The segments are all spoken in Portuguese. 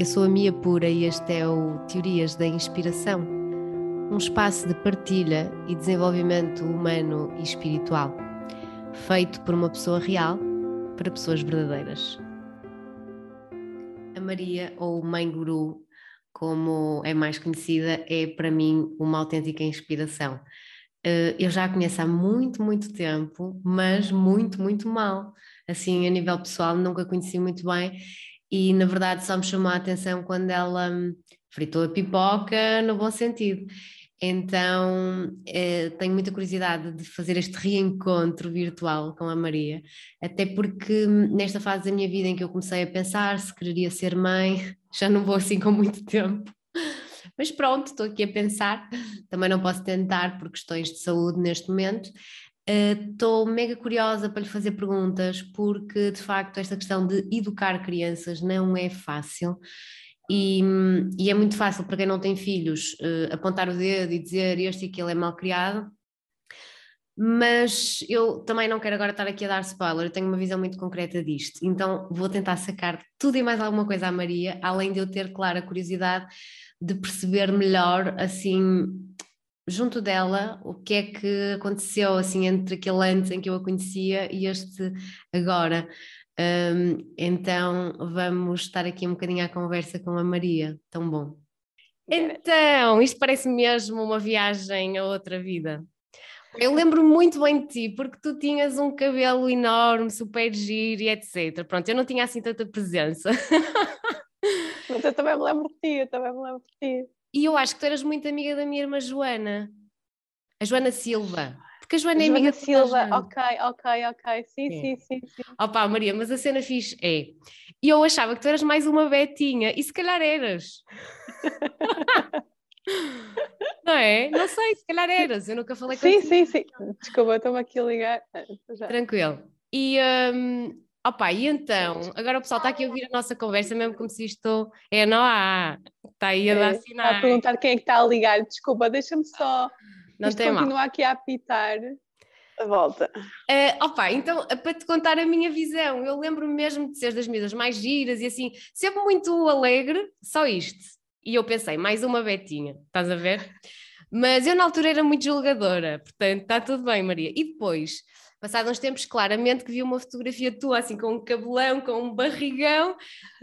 Eu sou a Mia Pura e este é o Teorias da Inspiração, um espaço de partilha e desenvolvimento humano e espiritual, feito por uma pessoa real para pessoas verdadeiras. A Maria, ou Mãe Guru, como é mais conhecida, é para mim uma autêntica inspiração. Eh, eu já a conheço há muito, muito tempo, mas muito, muito mal. Assim, a nível pessoal, nunca a conheci muito bem e na verdade só me chamou a atenção quando ela hum, fritou a pipoca no bom sentido. Então eh, tenho muita curiosidade de fazer este reencontro virtual com a Maria, até porque hum, nesta fase da minha vida em que eu comecei a pensar se quereria ser mãe, já não vou assim com muito tempo. Mas pronto, estou aqui a pensar, também não posso tentar por questões de saúde neste momento, Estou uh, mega curiosa para lhe fazer perguntas, porque de facto esta questão de educar crianças não é fácil. E, e é muito fácil para quem não tem filhos uh, apontar o dedo e dizer este e aquele é mal criado, mas eu também não quero agora estar aqui a dar spoiler, eu tenho uma visão muito concreta disto, então vou tentar sacar tudo e mais alguma coisa à Maria, além de eu ter, claro, a curiosidade de perceber melhor, assim, junto dela o que é que aconteceu assim entre aquele antes em que eu a conhecia e este agora. Um, então vamos estar aqui um bocadinho à conversa com a Maria, tão bom. Então, isto parece mesmo uma viagem a outra vida. Eu lembro muito bem de ti, porque tu tinhas um cabelo enorme, super giro e etc. Pronto, eu não tinha assim tanta presença. Mas eu também me lembro de ti, eu também me lembro de ti. E eu acho que tu eras muito amiga da minha irmã Joana, a Joana Silva. Porque a Joana é Joana amiga Silva, ok, ok, ok, sim, é. sim, sim, sim. Opa, Maria, mas a cena fixe é. E eu achava que tu eras mais uma Betinha, e se calhar eras. Não é? Não sei, se calhar eras, eu nunca falei sim, Sim, sim, sim. Desculpa, estou-me aqui a ligar. Ah, Tranquilo. E, um, Opa, e então, agora o pessoal está aqui a ouvir a nossa conversa, mesmo como se isto é não há, está aí a dar sinais. Está a perguntar quem é que está a ligar, desculpa, deixa-me só não isto tem continua mal. aqui a apitar. A volta. Uh, opa, então, para te contar a minha visão, eu lembro-me mesmo de ser das miúdas mais giras e assim, sempre muito alegre, só isto. E eu pensei, mais uma Betinha, estás a ver? Mas eu na altura era muito julgadora, portanto, está tudo bem, Maria. E depois, Passados uns tempos, claramente que vi uma fotografia tua, assim, com um cabelão, com um barrigão,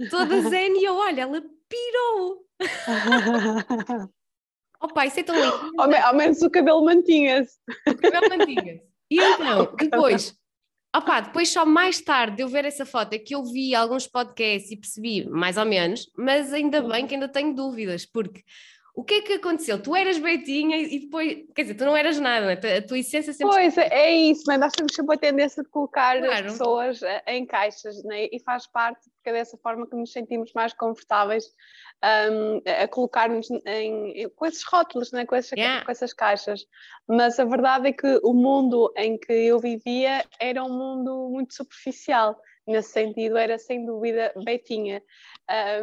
toda zen, e eu, olha, ela pirou. Opa, isso é tão lindo. Ao, ao menos o cabelo mantinha-se. O cabelo mantinha-se. E então, depois, opa, depois só mais tarde de eu ver essa foto é que eu vi alguns podcasts e percebi, mais ou menos, mas ainda bem que ainda tenho dúvidas, porque o que é que aconteceu? Tu eras Betinha e depois, quer dizer, tu não eras nada, né? a tua essência sempre. Pois, é isso, mas nós temos sempre a tendência de colocar claro. as pessoas eh, em caixas né? e faz parte, porque é dessa forma que nos sentimos mais confortáveis um, a colocar-nos com esses rótulos, né? com, essas, yeah. com essas caixas. Mas a verdade é que o mundo em que eu vivia era um mundo muito superficial nesse sentido, era sem dúvida Betinha,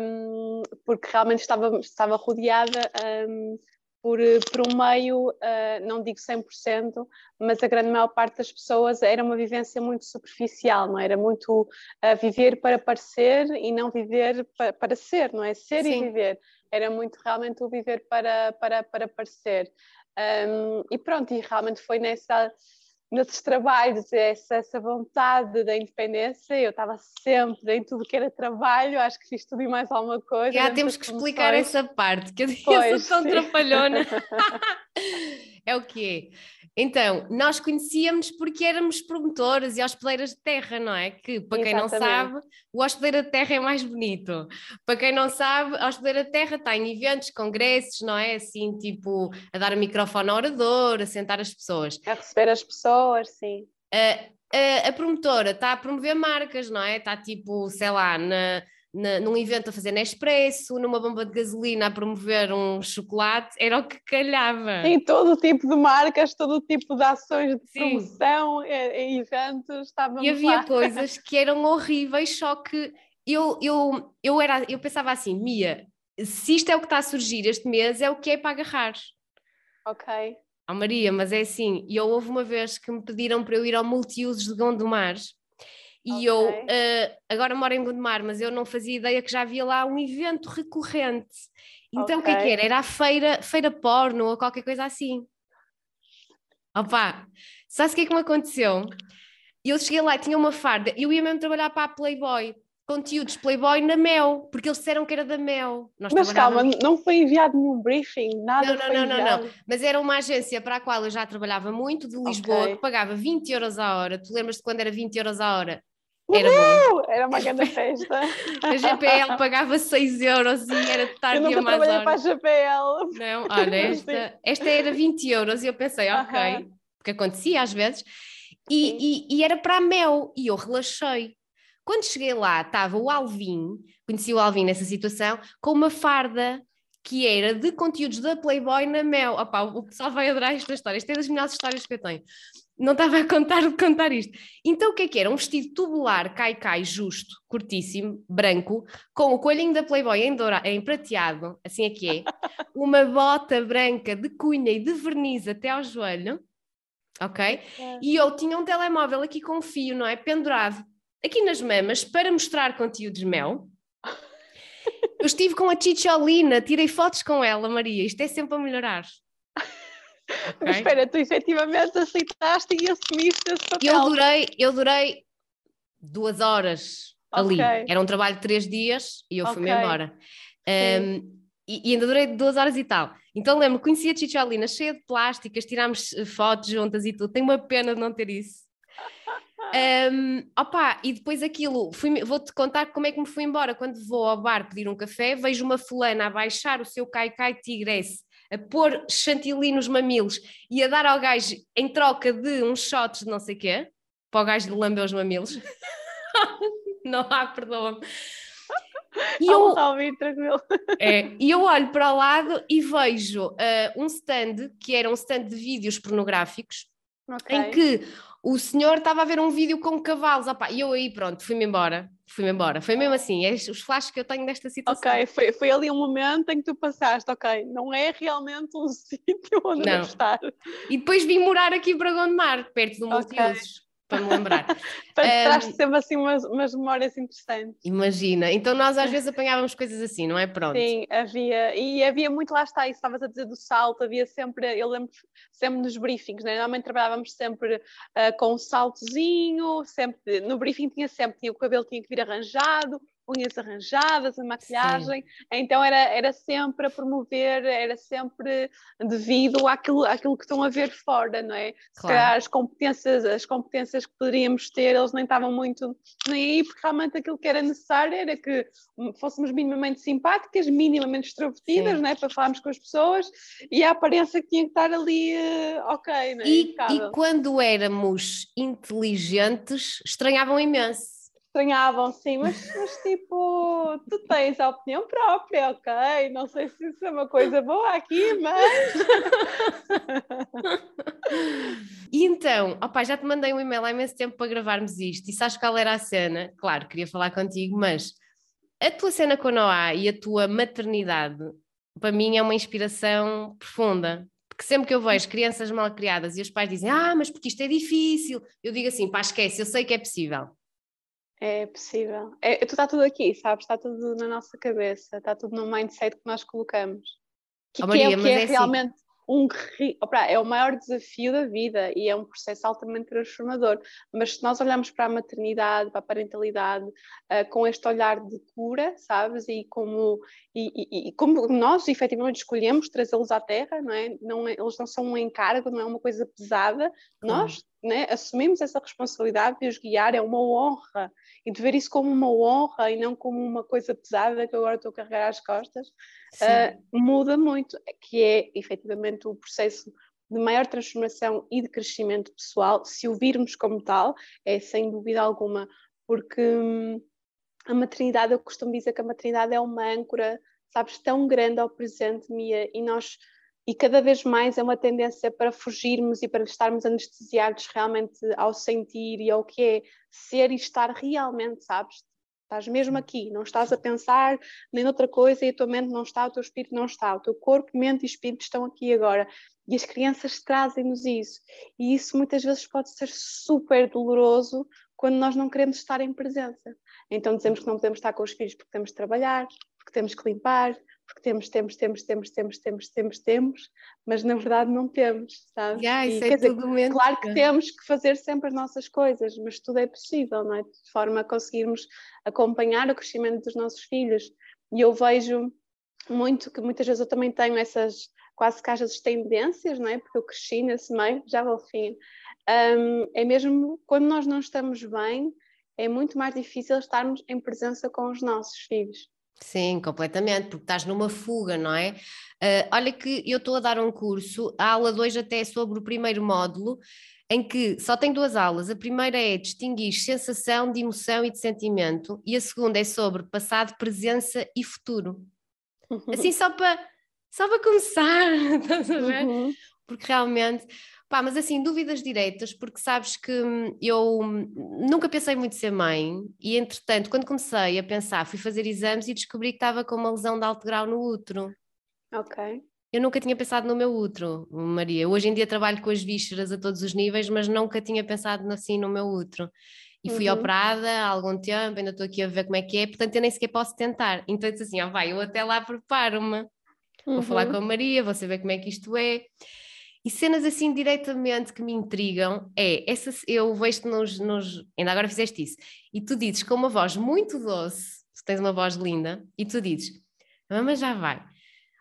um, porque realmente estava, estava rodeada um, por, por um meio, uh, não digo 100%, mas a grande maior parte das pessoas era uma vivência muito superficial, não é? era muito uh, viver para parecer e não viver para, para ser, não é? Ser Sim. e viver. Era muito realmente o viver para, para, para parecer. Um, e pronto, e realmente foi nessa nesses trabalhos, essa, essa vontade da independência, eu estava sempre em tudo que era trabalho, acho que fiz tudo e mais alguma coisa. Já temos que explicar essa parte, que eu, eu sou tão trapalhona. é o que é. Então, nós conhecíamos porque éramos promotoras e hospedeiras de terra, não é? Que, para quem Exatamente. não sabe, o hospedeira de terra é mais bonito. Para quem não sabe, a hospedeira de terra está em eventos, congressos, não é? Assim, tipo, a dar o microfone ao orador, a sentar as pessoas. A receber as pessoas, sim. A promotora está a promover marcas, não é? Está tipo, sei lá, na na, num evento a fazer Nespresso, numa bomba de gasolina a promover um chocolate, era o que calhava. Em todo tipo de marcas, todo tipo de ações de Sim. promoção, eh, em eventos, estávamos E havia lá. coisas que eram horríveis, só que eu, eu, eu, era, eu pensava assim, Mia, se isto é o que está a surgir este mês, é o que é para agarrar. Ok. Oh, Maria, mas é assim, e eu houve uma vez que me pediram para eu ir ao multiusos de Gondomar E okay. eu uh, agora moro em Gondomar, mas eu não fazia ideia que já havia lá um evento recorrente. Então okay. o que é que era? Era a feira, feira porno ou qualquer coisa assim. Opa, sabe o que é que me aconteceu? Eu cheguei lá e tinha uma farda, eu ia mesmo trabalhar para a Playboy conteúdos Playboy na Mel, porque eles disseram que era da Mel. Nós Mas calma, não foi enviado nenhum briefing, nada. Não, não, não, não, não, Mas era uma agência para a qual eu já trabalhava muito, de Lisboa, okay. que pagava 20 euros a hora. Tu lembras de quando era 20 euros a hora? Era, bom. era uma grande festa. a GPL pagava 6 euros e era de tarde e mais hora. para a GPL. Não, olha, esta, esta era 20 euros e eu pensei, ok, uh -huh. porque acontecia às vezes. E, e, e, era para a Mel, e eu relaxei. Quando cheguei lá, estava o Alvin, conheci o Alvin nessa situação, com uma farda que era de conteúdos da Playboy na Mel. Opa, o pessoal vai adorar esta história. Esta é das melhores histórias que eu tenho. Não estava a contar de contar isto. Então o que é que era? Um vestido tubular, cai-cai, justo, curtíssimo, branco, com o coelhinho da Playboy em, doura, em prateado, assim é que é, uma bota branca de cunha e de verniz até ao joelho, ok? É. E eu tinha um telemóvel aqui com um fio, não é? Pendurado aqui nas mamas para mostrar conteúdos mel. Eu estive com a Chicholina, tirei fotos com ela, Maria. Isto é sempre a melhorar. Okay? Mas espera, tu efetivamente aceitaste e assumiste esse papel. Eu durei, eu durei duas horas okay. ali. Era um trabalho de três dias e eu okay. fui-me embora. Um, e, e, ainda durei duas horas e tal. Então lembro, conheci a Chicholina cheia de plásticas, tirámos eh, fotos juntas e tudo. Tenho uma pena de não ter isso. Um, opa, e depois aquilo, vou-te contar como é que me fui embora. Quando vou ao bar pedir um café, vejo uma fulana a baixar o seu caicai tigresse, a pôr chantilly nos mamilos e a dar ao gajo em troca de uns shots de não sei o quê, para o gajo de lamber os mamilos. não há, perdoa-me. E eu, tranquilo. É, e eu olho para o lado e vejo uh, um stand que era um stand de vídeos pornográficos, okay. em que o senhor estava a ver um vídeo com cavalos, opa, e eu aí pronto, fui-me embora, fui-me embora, foi mesmo assim, é os flashes que eu tenho desta situação. Ok, foi, foi ali um momento em que tu passaste, ok, não é realmente um sítio onde não. estar. E depois vim morar aqui para Gondomar, perto do okay. Multiusos para me lembrar. Traz-te um, sempre assim umas, umas memórias interessantes. Imagina, então nós às vezes apanhávamos coisas assim, não é? Pronto. Sim, havia, e havia muito, lá está, isso estavas a dizer do salto, havia sempre, eu lembro sempre nos briefings, né? normalmente trabalhávamos sempre uh, com um saltozinho, sempre, no briefing tinha sempre, tinha, o cabelo tinha que vir arranjado, unhas arranjadas, a maquilhagem, Sim. então era, era sempre a promover, era sempre devido àquilo, àquilo que estão a ver fora, não é? Claro. Se calhar as competências, as competências que poderíamos ter, eles nem estavam muito nem aí, porque realmente aquilo que era necessário era que fôssemos minimamente simpáticas, minimamente extrovertidas, não é? Para falarmos com as pessoas e a aparência que tinha que estar ali, uh, ok, não é? E, e quando éramos inteligentes, estranhavam imenso estranhavam, sim, mas, mas tipo, tu tens a opinião própria, ok? Não sei se isso é uma coisa boa aqui, mas. e então, opa, já te mandei um e-mail há imenso tempo para gravarmos isto, e sabes qual era a cena? Claro, queria falar contigo, mas a tua cena com a Noah e a tua maternidade, para mim é uma inspiração profunda. Porque sempre que eu vejo crianças mal criadas e os pais dizem, ah, mas porque isto é difícil, eu digo assim, pá, esquece, eu sei que é possível é possível. É, tu está tudo aqui, sabes? Está tudo na nossa cabeça, está tudo no mindset que nós colocamos. Que, oh, Maria, que é, que é, é assim. realmente assim. um opa, é o maior desafio da vida e é um processo altamente transformador. Mas se nós olharmos para a maternidade, para a parentalidade, uh, com este olhar de cura, sabes? E como, e, e, e como nós efetivamente escolhemos trazê-los à Terra, não é? não é? Eles não são um encargo, não é uma coisa pesada. Nós né, assumimos essa responsabilidade de os guiar, é uma honra. E de ver isso como uma honra e não como uma coisa pesada que agora estou a carregar às costas, uh, muda muito, que é efetivamente o processo de maior transformação e de crescimento pessoal, se o virmos como tal, é sem dúvida alguma, porque hum, a maternidade, eu costumo dizer que a maternidade é uma âncora, sabes, tão grande ao presente, Mia, e nós e cada vez mais é uma tendência para fugirmos e para estarmos anestesiados realmente ao sentir e ao que é ser e estar realmente, sabes? Estás mesmo aqui, não estás a pensar nem noutra coisa e a tua mente não está, o teu espírito não está, o teu corpo, mente e espírito estão aqui agora. E as crianças trazem-nos isso. E isso muitas vezes pode ser super doloroso quando nós não queremos estar em presença. Então dizemos que não podemos estar com os filhos porque temos de trabalhar, porque temos que limpar, porque temos, temos, temos, temos, temos, temos, temos, temos, mas na verdade não temos, sabe? Yeah, e, é dizer, claro que temos que fazer sempre as nossas coisas, mas tudo é possível, não é? De forma a conseguirmos acompanhar o crescimento dos nossos filhos. E eu vejo muito que muitas vezes eu também tenho essas quase caixas de tendências, não é? Porque eu cresci nesse meio, já vou ao fim. Um, é mesmo quando nós não estamos bem, é muito mais difícil estarmos em presença com os nossos filhos. Sim, completamente, porque estás numa fuga, não é? Uh, olha que eu estou a dar um curso, a aula 2 até é sobre o primeiro módulo, em que só tem duas aulas. A primeira é distinguir sensação de emoção e de sentimento, e a segunda é sobre passado, presença e futuro. Assim, só para só para começar, estás a ver? Uhum. Porque realmente Pá, mas assim, dúvidas diretas, porque sabes que hum, eu hum, nunca pensei muito ser mãe e, entretanto, quando comecei a pensar, fui fazer exames e descobri que estava com uma lesão de alto grau no útero. Ok. Eu nunca tinha pensado no meu útero, Maria. Hoje em dia trabalho com as vísceras a todos os níveis, mas nunca tinha pensado assim no meu útero. E fui uhum. operada há algum tempo, ainda estou aqui a ver como é que é, portanto eu nem sequer posso tentar. Então eu disse assim, ó, vai, eu até lá preparo-me. Uhum. Vou falar uhum. com a Maria, vou saber como é que isto é. E cenas assim diretamente que me intrigam é, essa, eu vejo-te nos, nos, ainda agora fizeste isso, e tu dizes com uma voz muito doce, tu tens uma voz linda, e tu dizes, mas já vai.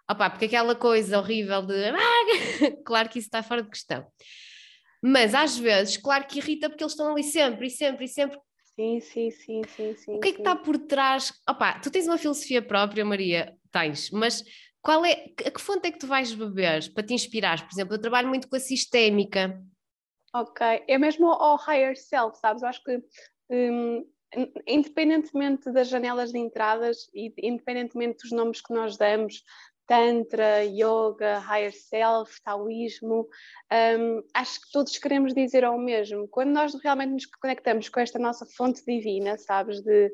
Opa, porque aquela coisa horrível de, claro que isso está fora de questão. Mas às vezes, claro que irrita porque eles estão ali sempre e sempre e sempre. Sim, sim, sim, sim, sim. O que é que está por trás? Opa, tu tens uma filosofia própria, Maria, tens, mas qual é, a que fonte é que tu vais beber para te inspirar? Por exemplo, eu trabalho muito com a sistémica. Ok, é mesmo ao higher self, sabes? Eu acho que um, independentemente das janelas de entradas e independentemente dos nomes que nós damos, Tantra, Yoga, Higher Self, Taoísmo, um, acho que todos queremos dizer ao mesmo. Quando nós realmente nos conectamos com esta nossa fonte divina, sabes, de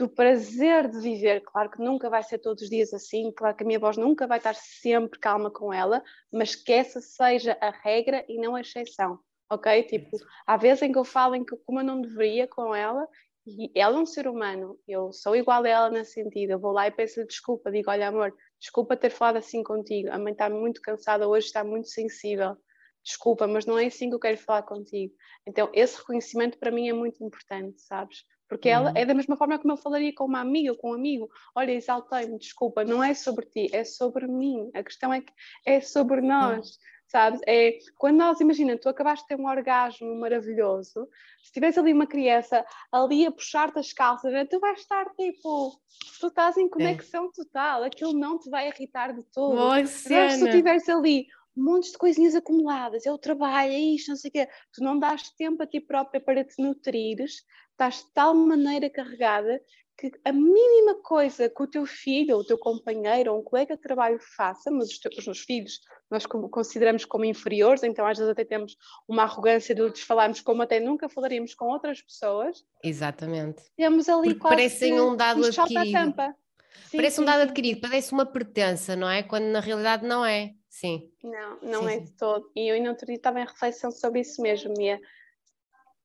do prazer de viver. Claro que nunca vai ser todos os dias assim, claro que a minha voz nunca vai estar sempre calma com ela, mas que essa seja a regra e não a exceção, ok? Tipo, há vezes em que eu falo em que como eu não deveria com ela, e ela é um ser humano, eu sou igual a ela nesse sentido, eu vou lá e peço desculpa, digo, olha amor, desculpa ter falado assim contigo, a mãe está muito cansada hoje, está muito sensível, desculpa, mas não é assim que eu quero falar contigo. Então, esse reconhecimento para mim é muito importante, sabes? Porque uhum. ela é da mesma forma como eu falaria com uma amiga ou com um amigo. Olha, exaltei-me, desculpa, não é sobre ti, é sobre mim. A questão é que é sobre nós. Uhum. Sabes? É, quando nós, imagina, tu acabaste de ter um orgasmo maravilhoso, se tivesse ali uma criança ali a puxar-te as calças, né, tu vais estar tipo, tu estás em conexão é. total, aquilo não te vai irritar de todo. Boa se tu estiveres ali montes de coisinhas acumuladas, é o trabalho, é isto, não sei o quê. Tu não dás tempo a ti própria para te nutrires, estás de tal maneira carregada que a mínima coisa que o teu filho, ou o teu companheiro, ou um colega de trabalho faça, mas os, teus, os meus filhos nós consideramos como inferiores, então às vezes até temos uma arrogância de lhes falarmos como até nunca falaríamos com outras pessoas. Exatamente. Temos ali Porque quase parecem um dado adquirido. Sim, parece sim, um dado sim. adquirido, parece uma pertença, não é? Quando na realidade não é. Sim. Não, não é de todo. E eu ainda outro dia estava em reflexão sobre isso mesmo, Mia.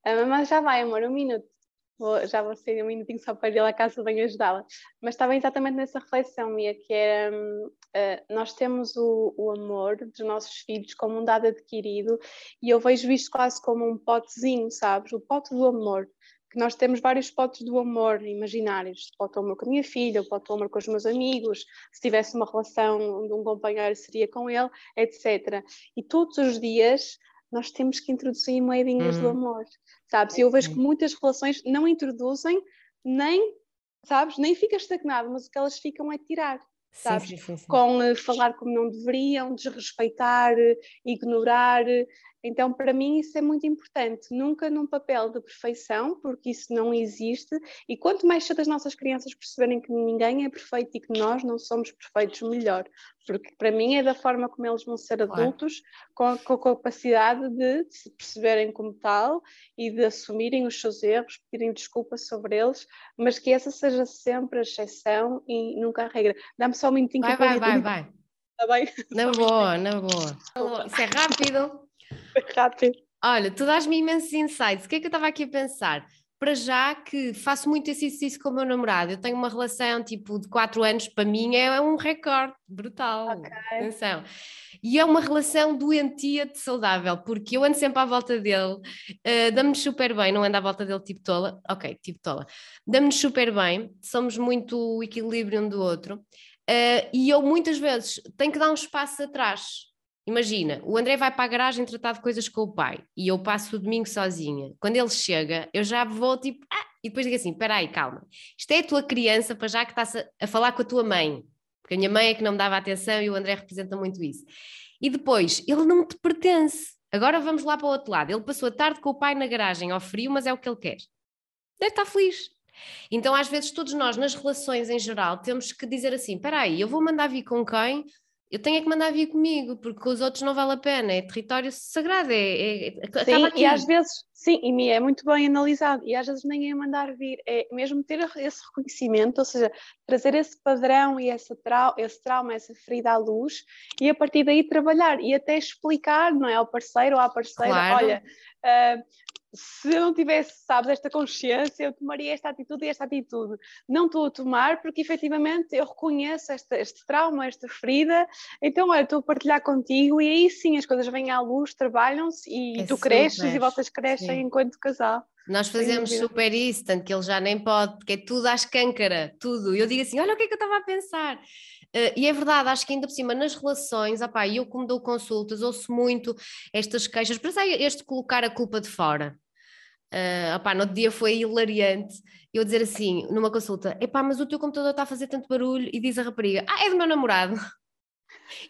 Ah, mas já vai, amor, um minuto. Vou, já vou sair um minutinho só para ir lá à casa ajudá-la. Mas estava exatamente nessa reflexão, Mia, que era uh, nós temos o, o, amor dos nossos filhos como um dado adquirido e eu vejo isto quase como um potezinho, sabes? O pote do amor. Que nós temos vários potes do amor imaginários. Pote do amor com a minha filha, o pote do amor com os meus amigos, se tivesse uma relação de um companheiro seria com ele, etc. E todos os dias nós temos que introduzir moedinhas uhum. do amor, sabes? E eu vejo que muitas relações não introduzem, nem, sabes, nem fica estagnado, mas o que elas ficam é tirar. Sabes? Sim, sim, sim, Com uh, falar como não deveriam, desrespeitar, uh, ignorar, então, para mim, isso é muito importante. Nunca num papel de perfeição, porque isso não existe. E quanto mais cedo as nossas crianças perceberem que ninguém é perfeito e que nós não somos perfeitos, melhor. Porque para mim é da forma como eles vão ser adultos, claro. com, a, com, a, capacidade de se perceberem como tal e de assumirem os seus erros, pedirem desculpa sobre eles, mas que essa seja sempre a exceção e nunca a regra. Dá-me só um minutinho vai, que vai, vai, vai. Está bem? Na boa, na boa. Isso é rápido. Rápido. Olha, tu dás-me imensos insights. O que é que eu estava aqui a pensar? para já que faço muito exercício com o meu namorado. Eu tenho uma relação tipo de 4 anos, para mim é um recorde brutal. Okay. Atenção. E é uma relação doentia de saudável, porque eu ando sempre à volta dele, uh, damos super bem, não ando à volta dele tipo tola, ok, tipo tola, damos super bem, somos muito equilíbrio um do outro, uh, e eu muitas vezes tenho que dar um espaço atrás, Imagina, o André vai para a garagem tratar de coisas com o pai e eu passo o domingo sozinha. Quando ele chega, eu já vou tipo, ah, e depois digo assim: espera aí, calma, isto é a tua criança para já que estás a, a, falar com a tua mãe, porque a minha mãe é que não me dava atenção e o André representa muito isso. E depois, ele não te pertence. Agora vamos lá para o outro lado. Ele passou a tarde com o pai na garagem ao frio, mas é o que ele quer. Deve estar feliz. Então, às vezes, todos nós, nas relações em geral, temos que dizer assim: espera aí, eu vou mandar vir com quem? Eu tenho é que mandar vir comigo, porque os outros não vale a pena, é território sagrado, é, é sim, aqui. e às vezes, sim, e me é muito bem analisado, e às vezes nem é mandar vir, é mesmo ter esse reconhecimento, ou seja, trazer esse padrão e esse, trau esse trauma, essa ferida à luz, e a partir daí trabalhar, e até explicar, não é, ao parceiro ou à parceira, claro. olha, uh, se eu não tivesse, sabes, esta consciência, eu tomaria esta atitude e esta atitude. Não estou a tomar porque efetivamente eu reconheço este, este trauma, esta ferida, então olha, estou a partilhar contigo e aí sim as coisas vêm à luz, trabalham-se e é tu super. cresces e vocês crescem sim. enquanto casal. Nós fazemos super isso, tanto que ele já nem pode, porque é tudo à escâncara, tudo. Eu digo assim: olha o que é que eu estava a pensar. Uh, e é verdade, acho que ainda por cima nas relações, opá, eu como dou consultas, ouço muito estas queixas, por isso é este colocar a culpa de fora. Uh, opá, no outro dia foi hilariante eu dizer assim, numa consulta, epá, mas o teu computador está a fazer tanto barulho e diz a rapariga, ah, é do meu namorado.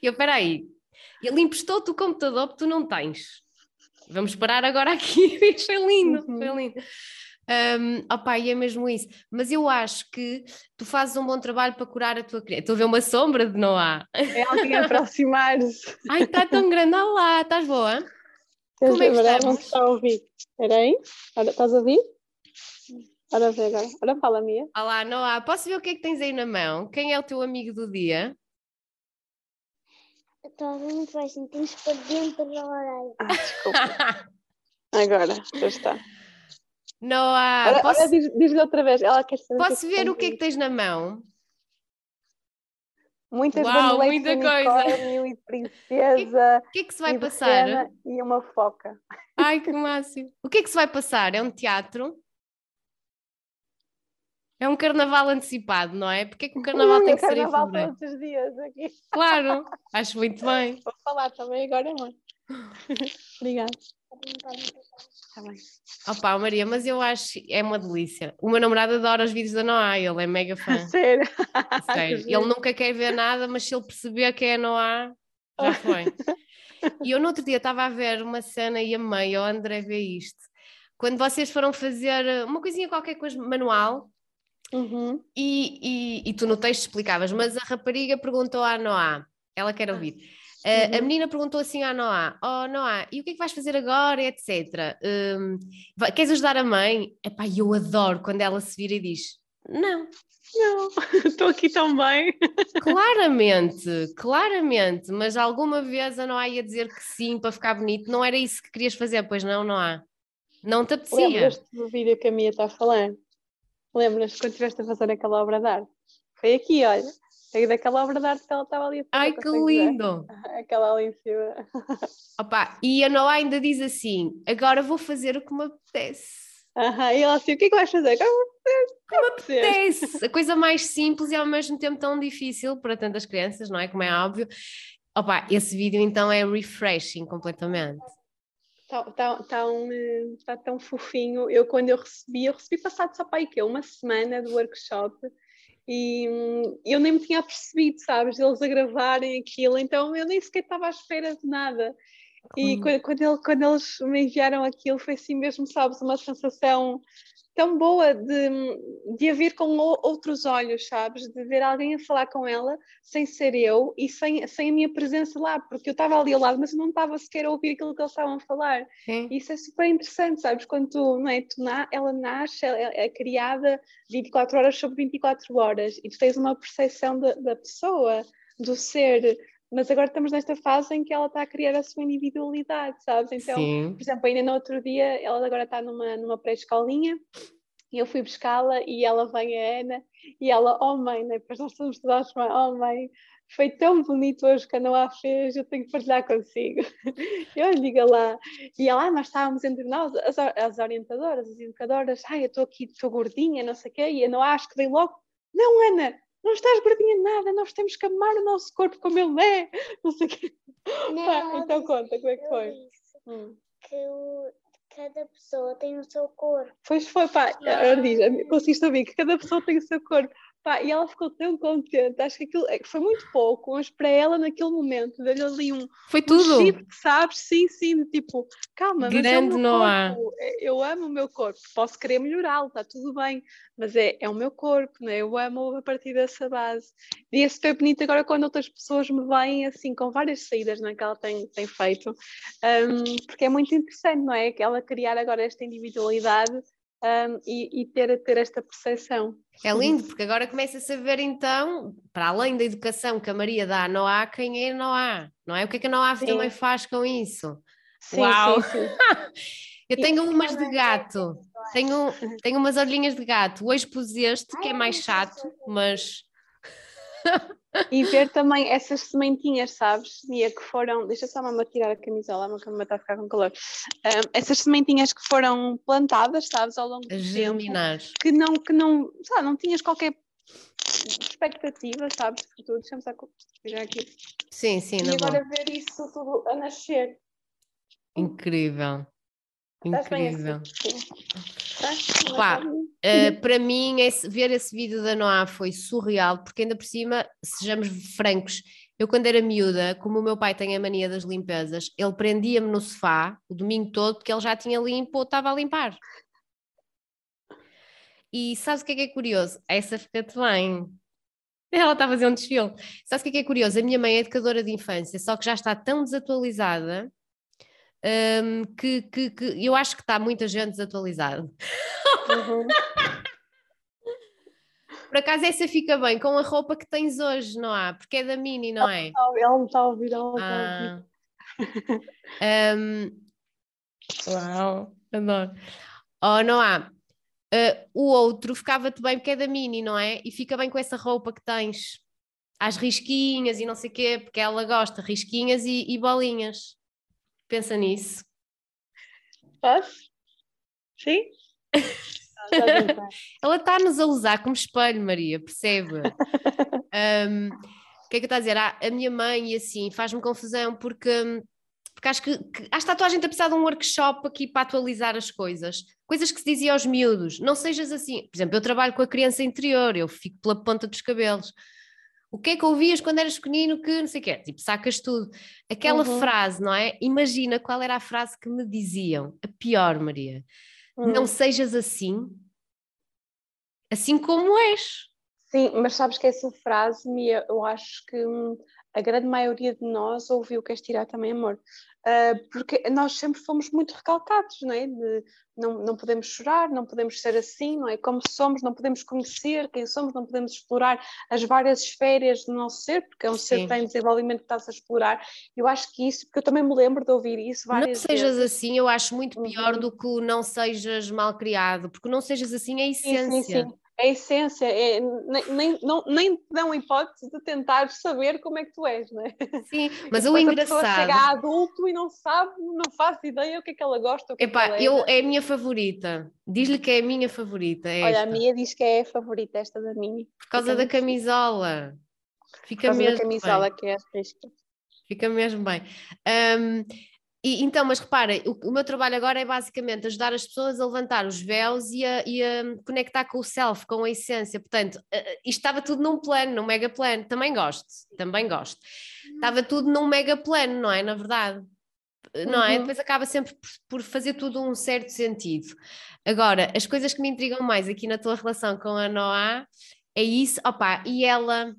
E eu, peraí, ele emprestou-te o computador porque tu não tens. Vamos parar agora aqui, foi lindo, uhum. foi lindo. Um, opa, e é mesmo isso. Mas eu acho que tu fazes um bom trabalho para curar a tua criança. Estou a ver uma sombra de Noah. É alguém a aproximar-se. Ai, está tão grande. Olha lá, estás boa? Como é que estás? Não está a ouvir. Espera aí. estás a ouvir? Ora vê agora. Ora fala, Mia. Olá, Noah. Posso ver o que é que tens aí na mão? Quem é o teu amigo do dia? Estou a ver muito baixinho. Tens para dentro da orelha. Ah, desculpa. agora, já está. Noah, posso... diz-lhe outra vez. Ela quer saber posso ver o que é que tens na mão? Muitas Uau, muita coisa. e princesa. O que, que, é que se vai passar? E uma foca. Ai, que máximo. O que é que se vai passar? É um teatro? É um carnaval antecipado, não é? Porque é que o carnaval tem que ser em fevereiro? carnaval todos os dias aqui. Claro, acho muito bem. Vou falar também agora, mãe. Obrigada. Tá bem. Opa, Maria, mas eu acho é uma delícia. O meu namorado adora os vídeos da Noah, ele é mega fã. Sério? Sério. Ele nunca quer ver nada, mas se ele perceber que é a Noah, já foi. e eu no outro dia estava a ver uma cena e amei, o André vê isto. Quando vocês foram fazer uma coisinha qualquer coisa manual, uhum. e, e, e, tu no texto explicavas, mas a rapariga perguntou à Noah, ela quer ouvir Uh, A menina perguntou assim à Noah: Oh, Noah, e o que é que vais fazer agora? etc. Um, vai, queres ajudar a mãe? Epá, eu adoro quando ela se vira e diz: Não. Não, estou aqui tão bem. Claramente, claramente, mas alguma vez a Noah ia dizer que sim para ficar bonito, não era isso que querias fazer, pois não, Noah? Não te apetecia? Lembras-te do vídeo que a Mia está a falar? Lembras quando estiveste a fazer aquela obra de arte? Foi aqui, olha. É daquela obra de arte que ela estava ali. Ai, que lindo! Aquela ali em cima. Opa, e a Noah ainda diz assim: agora vou fazer o que me apetece. Aham, e ela assim: o que é que vais fazer? O que me apetece. A coisa mais simples e ao mesmo tempo tão difícil para tantas crianças, não é? Como é óbvio. Opa, esse vídeo então é refreshing completamente. Está tá, tá um, tá tão fofinho. Eu, quando eu recebi, eu recebi passado só para aí, que uma semana do workshop e hum, eu nem me tinha percebido, sabes, eles a gravarem aquilo, então eu nem sequer estava à espera de nada. E quando, quando, ele, quando eles me enviaram aquilo, foi assim mesmo, sabes, uma sensação tão boa de, de a ver com outros olhos, sabes? De ver alguém a falar com ela sem ser eu e sem, sem a minha presença lá, porque eu estava ali ao lado, mas eu não estava sequer a ouvir aquilo que eles estavam a falar. Sim. Isso é super interessante, sabes? Quando tu, não é? Tu na, ela nasce, ela é criada 24 horas sobre 24 horas e tu tens uma percepção da, da pessoa, do ser mas agora estamos nesta fase em que ela está a criar a sua individualidade, sabes? Então, Sim. por exemplo, ainda no outro dia, ela agora está numa, numa pré-escolinha E eu fui buscá-la e ela vem a Ana e ela, oh mãe, né? depois nós estamos todas mãe, oh mãe, foi tão bonito hoje que a Noah fez, eu tenho que partilhar consigo. Eu liga lá. E ela, ah, nós estávamos entre nós, as, as orientadoras, as educadoras, ai, eu estou aqui, estou gordinha, não sei o quê, e a Noah acho que veio logo, não, Ana, não estás gordinha nada, nós temos que amar o nosso corpo como ele é, não sei o quê. Não, Pá, então conta, como é que foi? Hum. Que o, cada pessoa tem o seu corpo. Pois foi, pá, diz, consiste ouvir que cada pessoa tem o seu corpo. Pá, e ela ficou tão contente, acho que aquilo é foi muito pouco, mas para ela naquele momento deu-lhe ali um. Foi tudo! Um chip, sabes? Sim, sim, tipo, calma, Grande mas é há. É, eu amo o meu corpo, posso querer melhorá-lo, está tudo bem, mas é, é o meu corpo, né? eu amo a partir dessa base. E isso foi bonito agora quando outras pessoas me veem assim, com várias saídas né, que ela tem, tem feito, um, porque é muito interessante, não é? Que ela criar agora esta individualidade um, e, e, ter, ter esta percepção. É lindo, porque agora começa-se a ver então, para além da educação que a Maria dá a Noá, quem é Noá, não é? O que é que a Noá também faz com isso? Sim, Uau! Sim, sim. Eu tenho umas de gato, tenho, tenho umas orelhinhas de gato. Hoje pus este, que é mais chato, mas e ver também essas sementinhas, sabes, Mia, que foram. Deixa só a tirar a camisola, a minha está a ficar com calor. Um, essas sementinhas que foram plantadas, sabes, ao longo do Germinar. tempo. Que não, que não, sabe, não tinhas qualquer expectativa, sabes, de tudo. Deixa-me só virar aqui. Sim, sim, E agora boa. ver isso tudo a nascer. Incrível. Incrível. Pá, uh, para mim, esse, ver esse vídeo da Noah foi surreal, porque ainda por cima, sejamos francos, eu quando era miúda, como o meu pai tem a mania das limpezas, ele prendia-me no sofá o domingo todo porque ele já tinha limpo ou estava a limpar. E sabes o que é que é curioso? Essa fica-te bem. Ela está a fazer um desfile. Sabes o que é que é curioso? A minha mãe é educadora de infância, só que já está tão desatualizada um, que, que, que, eu acho que está muita gente desatualizada. Uhum. Por acaso essa fica bem com a roupa que tens hoje, não há? Porque é da Mini, não é? Ela não está a ouvir, ela está a ouvir. Ah. Um... Uau, adoro. Oh, não há. Uh, o outro ficava-te bem porque é da Mini, não é? E fica bem com essa roupa que tens. Às risquinhas e não sei o quê, porque ela gosta, risquinhas e, e bolinhas. Pensa nisso. Posso? Sim? Ela está-nos a usar como espelho, Maria, percebe? um, o que é que eu estou a dizer? Ah, a minha mãe e assim faz-me confusão porque, porque acho que, que acho que está a gente a precisar de um workshop aqui para atualizar as coisas. Coisas que se dizia aos miúdos. Não sejas assim. Por exemplo, eu trabalho com a criança interior, eu fico pela ponta dos cabelos o que é que ouvias quando eras pequenino que não sei o quê, tipo, sacas tudo. Aquela uhum. frase, não é? Imagina qual era a frase que me diziam, a pior, Maria. Uhum. Não sejas assim, assim como és. Sim, mas sabes que essa frase, Mia, eu acho que hum, a grande maioria de nós ouviu Queres Tirar Também Amor. Uh, porque nós sempre fomos muito recalcados, não é? De, não, não podemos chorar, não podemos ser assim, não é? Como somos, não podemos conhecer quem somos, não podemos explorar as várias esferas do nosso ser, porque é um Sim. ser que tem desenvolvimento que está-se a explorar. Eu acho que isso, porque eu também me lembro de ouvir isso várias vezes. Não sejas vezes. assim, eu acho muito pior uhum. do que não sejas mal criado, porque não sejas assim é a essência. Sim, sim, sim a essência, é, nem, nem, não, nem te dão hipótese de tentar saber como é que tu és, não é? Sim, mas o engraçado. A pessoa chega a adulto e não sabe, não faz ideia o que é que ela gosta. O que Epá, é, que ela eu, é. é a minha favorita. Diz-lhe que é a minha favorita. É Olha, esta. a minha diz que é a favorita, esta da minha. Por causa Fica da camisola. Fica Por causa mesmo da camisola bem. que é a risca. Fica mesmo bem. Um, e, então, mas repara, o, o, meu trabalho agora é basicamente ajudar as pessoas a levantar os véus e a, e a conectar com o self, com a essência. Portanto, isto estava tudo num plano, num mega plano. Também gosto, também gosto. Estava tudo num mega plano, não é? Na verdade. Não é? Uhum. Depois acaba sempre por, por, fazer tudo um certo sentido. Agora, as coisas que me intrigam mais aqui na tua relação com a Noah é isso, opá, e ela.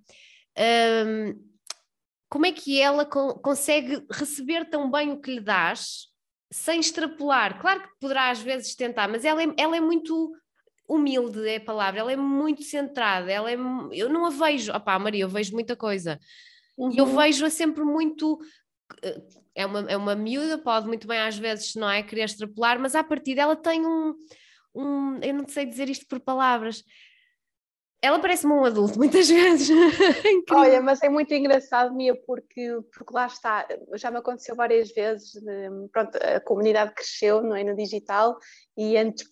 Um, como é que ela consegue receber tão bem o que lhe dás sem extrapolar? Claro que poderá às vezes tentar, mas ela é, ela é muito humilde, é a palavra, ela é muito centrada, ela é, eu não a vejo, opá Maria, eu vejo muita coisa, uhum. eu vejo-a sempre muito, eh, é uma, é uma miúda, pode muito bem às vezes, não é, querer extrapolar, mas a partir dela tem um, um, eu não sei dizer isto por palavras, ela parece-me um adulto muitas vezes. Olha, mas é muito engraçado, Mia, porque, porque lá está, já me aconteceu várias vezes, pronto, a comunidade cresceu não é, no digital e antes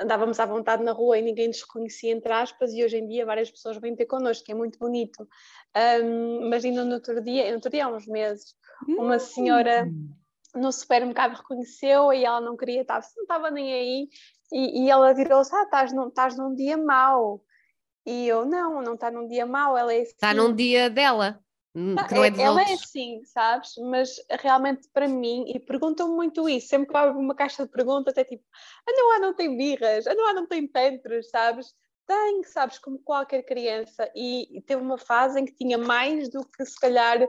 andávamos à vontade na rua e ninguém nos reconhecia, entre aspas, e hoje em dia várias pessoas vêm ter connosco, que é muito bonito. Um, mas ainda no outro dia, no outro dia há uns meses, uma senhora hum. no supermercado reconheceu e ela não queria, estar, não estava nem aí, e, e ela virou-se, ah, estás num, estás num dia mau. E eu, não, não está num dia mau, ela é assim. Está num dia dela. Que não é, é ela é assim, sabes? Mas realmente para mim, e perguntam muito isso, sempre que eu abro uma caixa de perguntas, é tipo, a Noah não tem birras, a Noah não tem pentros, sabes? Tem, sabes, como qualquer criança, e, e teve uma fase em que tinha mais do que se calhar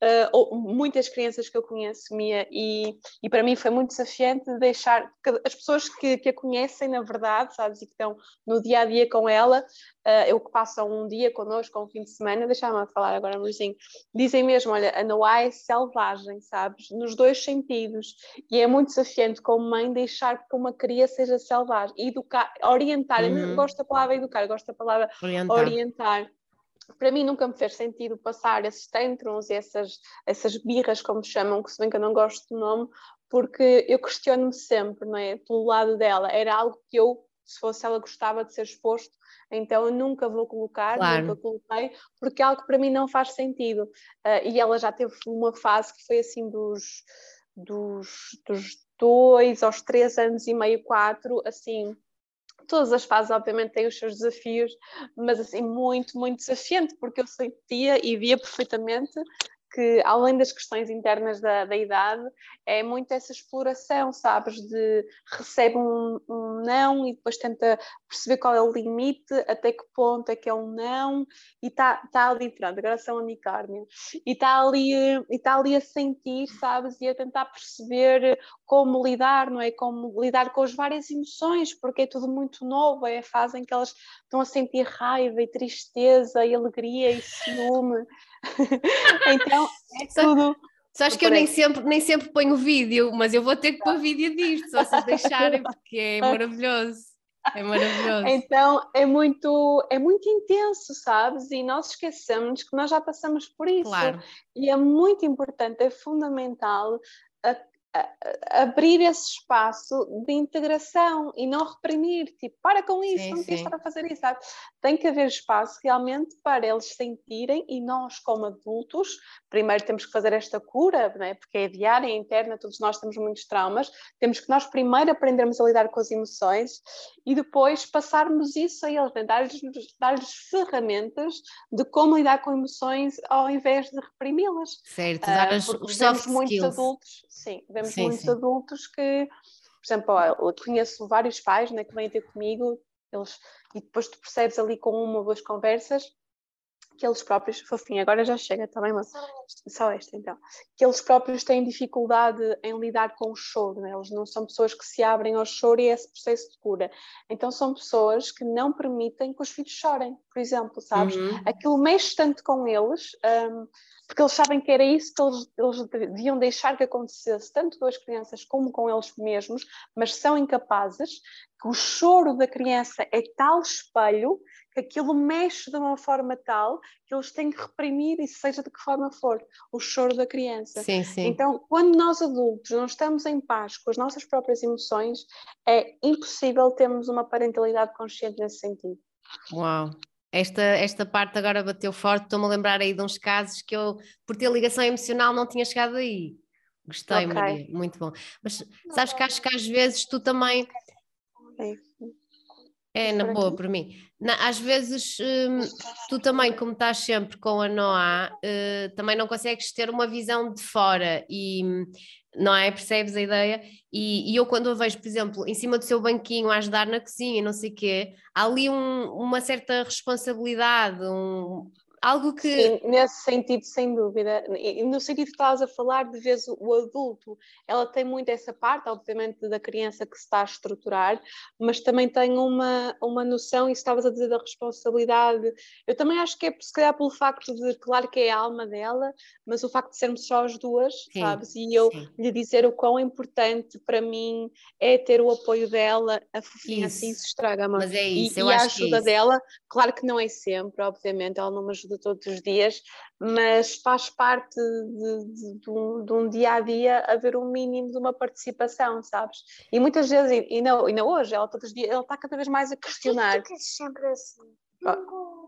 Uh, ou muitas crianças que eu conheço, Mia, e, e para mim foi muito desafiante deixar as pessoas que, que a conhecem, na verdade, sabes, e que estão no dia a dia com ela, uh, eu que passam um dia connosco, um fim de semana, deixa-me falar agora, amorzinho, dizem mesmo: olha, a Noah é selvagem, sabes, nos dois sentidos, e é muito desafiante como mãe deixar que uma criança seja selvagem, educar, orientar, uhum. eu não gosto da palavra educar, gosto da palavra orientar. orientar para mim nunca me fez sentido passar esses tantrums, essas, essas birras, como chamam, que se bem que eu não gosto do nome, porque eu questiono-me sempre, não é? Pelo lado dela, era algo que eu, se fosse ela, gostava de ser exposto, então eu nunca vou colocar, claro. nunca coloquei, porque é algo que para mim não faz sentido. Uh, e ela já teve uma fase que foi assim dos, dos, dos dois aos três anos e meio, quatro, assim, todas as fases, obviamente, têm os seus desafios, mas assim, muito, muito desafiante, porque eu sentia e via perfeitamente que além das questões internas da, da idade, é muito essa exploração, sabes? De recebe um, um, não e depois tenta perceber qual é o limite, até que ponto é que é um não, e está tá ali, pronto, agora são unicórnio, e está ali, e tá ali a sentir, sabes? E a tentar perceber como lidar, não é? Como lidar com as várias emoções, porque é tudo muito novo, é a fase em que elas estão a sentir raiva e tristeza e alegria e ciúme. então, é tudo. Só acho que eu nem sempre, nem sempre ponho vídeo, mas eu vou ter que pôr vídeo disto, se vocês deixarem, porque é maravilhoso. É maravilhoso. Então é muito, é muito intenso, sabes? E nós esquecemos que nós já passamos por isso. Claro. E é muito importante, é fundamental abrir esse espaço de integração e não reprimir, tipo, para com isso, sim, não tens estar a fazer isso, sabe? Tem que haver espaço realmente para eles sentirem e nós, como adultos, primeiro temos que fazer esta cura, né? porque é diária, é interna, todos nós temos muitos traumas, temos que nós primeiro aprendermos a lidar com as emoções e depois passarmos isso a eles, né? dar-lhes dar ferramentas de como lidar com emoções ao invés de reprimi-las. Certo, dar uh, os soft muitos skills. adultos, sim, vemos sim, muitos sim. adultos que, por exemplo, eu conheço vários pais né, que vêm ter comigo, eles, e depois tu percebes ali com uma ou duas conversas que eles próprios, fofinho, agora já chega também, mas só esta então, que eles próprios têm dificuldade em lidar com o choro, né? eles não são pessoas que se abrem ao choro e é esse processo de cura. Então são pessoas que não permitem que os filhos chorem, por exemplo, sabes? Uhum. Aquilo mexe tanto com eles. Um, porque eles sabem que era isso que eles, eles deviam deixar que acontecesse, tanto com as crianças como com eles mesmos, mas são incapazes, que o choro da criança é tal espelho que aquilo mexe de uma forma tal que eles têm que reprimir, e seja de que forma for, o choro da criança. Sim, sim. Então, quando nós adultos não estamos em paz com as nossas próprias emoções, é impossível termos uma parentalidade consciente nesse sentido. Uau! Esta, esta parte agora bateu forte, estou-me a lembrar aí de uns casos que eu, por ter ligação emocional, não tinha chegado aí. Gostei, okay. Maria, muito bom. Mas sabes que acho que às vezes tu também. É, na boa, por mim. Na, às vezes hum, tu também, como estás sempre com a Noá, uh, também não consegues ter uma visão de fora e não é? Percebes a ideia? E, e, eu quando a vejo, por exemplo, em cima do seu banquinho a ajudar na cozinha, não sei o quê, há ali um, uma certa responsabilidade, um, algo que. Sim, nesse sentido, sem dúvida. E no sentido que estavas a falar, de vez o adulto, ela tem muito essa parte, obviamente, da criança que se está a estruturar, mas também tem uma, uma noção, e estavas a dizer da responsabilidade. Eu também acho que é, se calhar, pelo facto de, claro que é a alma dela, mas o facto de sermos só as duas, sim, sabes? E eu sim. lhe dizer o quão importante para mim é ter o apoio dela, a fofinha assim se estraga, Mas é isso, e, eu e acho a ajuda é dela, claro que não é sempre, obviamente, ela não me ajuda todos os dias, mas faz parte de, de, de, um, de um, dia a dia haver um mínimo de uma participação, sabes? E muitas vezes, e, e, não, e não hoje, ela todos os dias, ela está cada vez mais a questionar. Que sempre assim. Oh.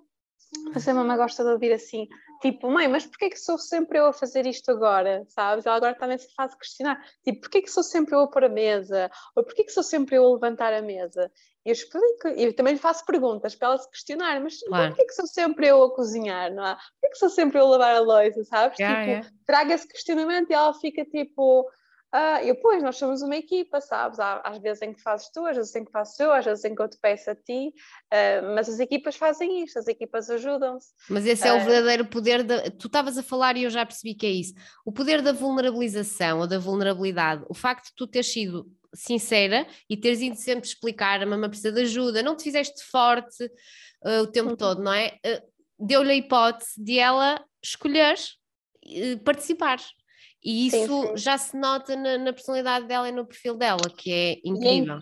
A mamãe gosta de ouvir assim, tipo, mãe, mas porquê que sou sempre eu a fazer isto agora, sabes? Ela agora também se faz questionar, tipo, porquê que sou sempre eu a pôr a mesa? Ou porquê que sou sempre eu a levantar a mesa? Eu explico, e também lhe faço perguntas para ela se questionar, mas claro. porquê que sou sempre eu a cozinhar, não é? Porquê que sou sempre eu a lavar a louça, sabes? Yeah, tipo, yeah. traga esse questionamento e ela fica tipo, ah, eu, pois, nós somos uma equipa, sabes? Há, às vezes em que fazes tu, às vezes em que faço eu, às vezes em que eu te peço a ti, uh, mas as equipas fazem isto, as equipas ajudam-se. Mas esse é o ah, verdadeiro poder, da, tu estavas a falar e eu já percebi que é isso, o poder da vulnerabilização ou da vulnerabilidade, o facto de tu teres sido sincera e teres ido sempre explicar, a mamãe precisa de ajuda, não te fizeste forte uh, o tempo uhum. todo, não é? Uh, Deu-lhe a hipótese de ela escolher uh, participar. E isso sim, sim. já se nota na, na, personalidade dela e no perfil dela, que é incrível.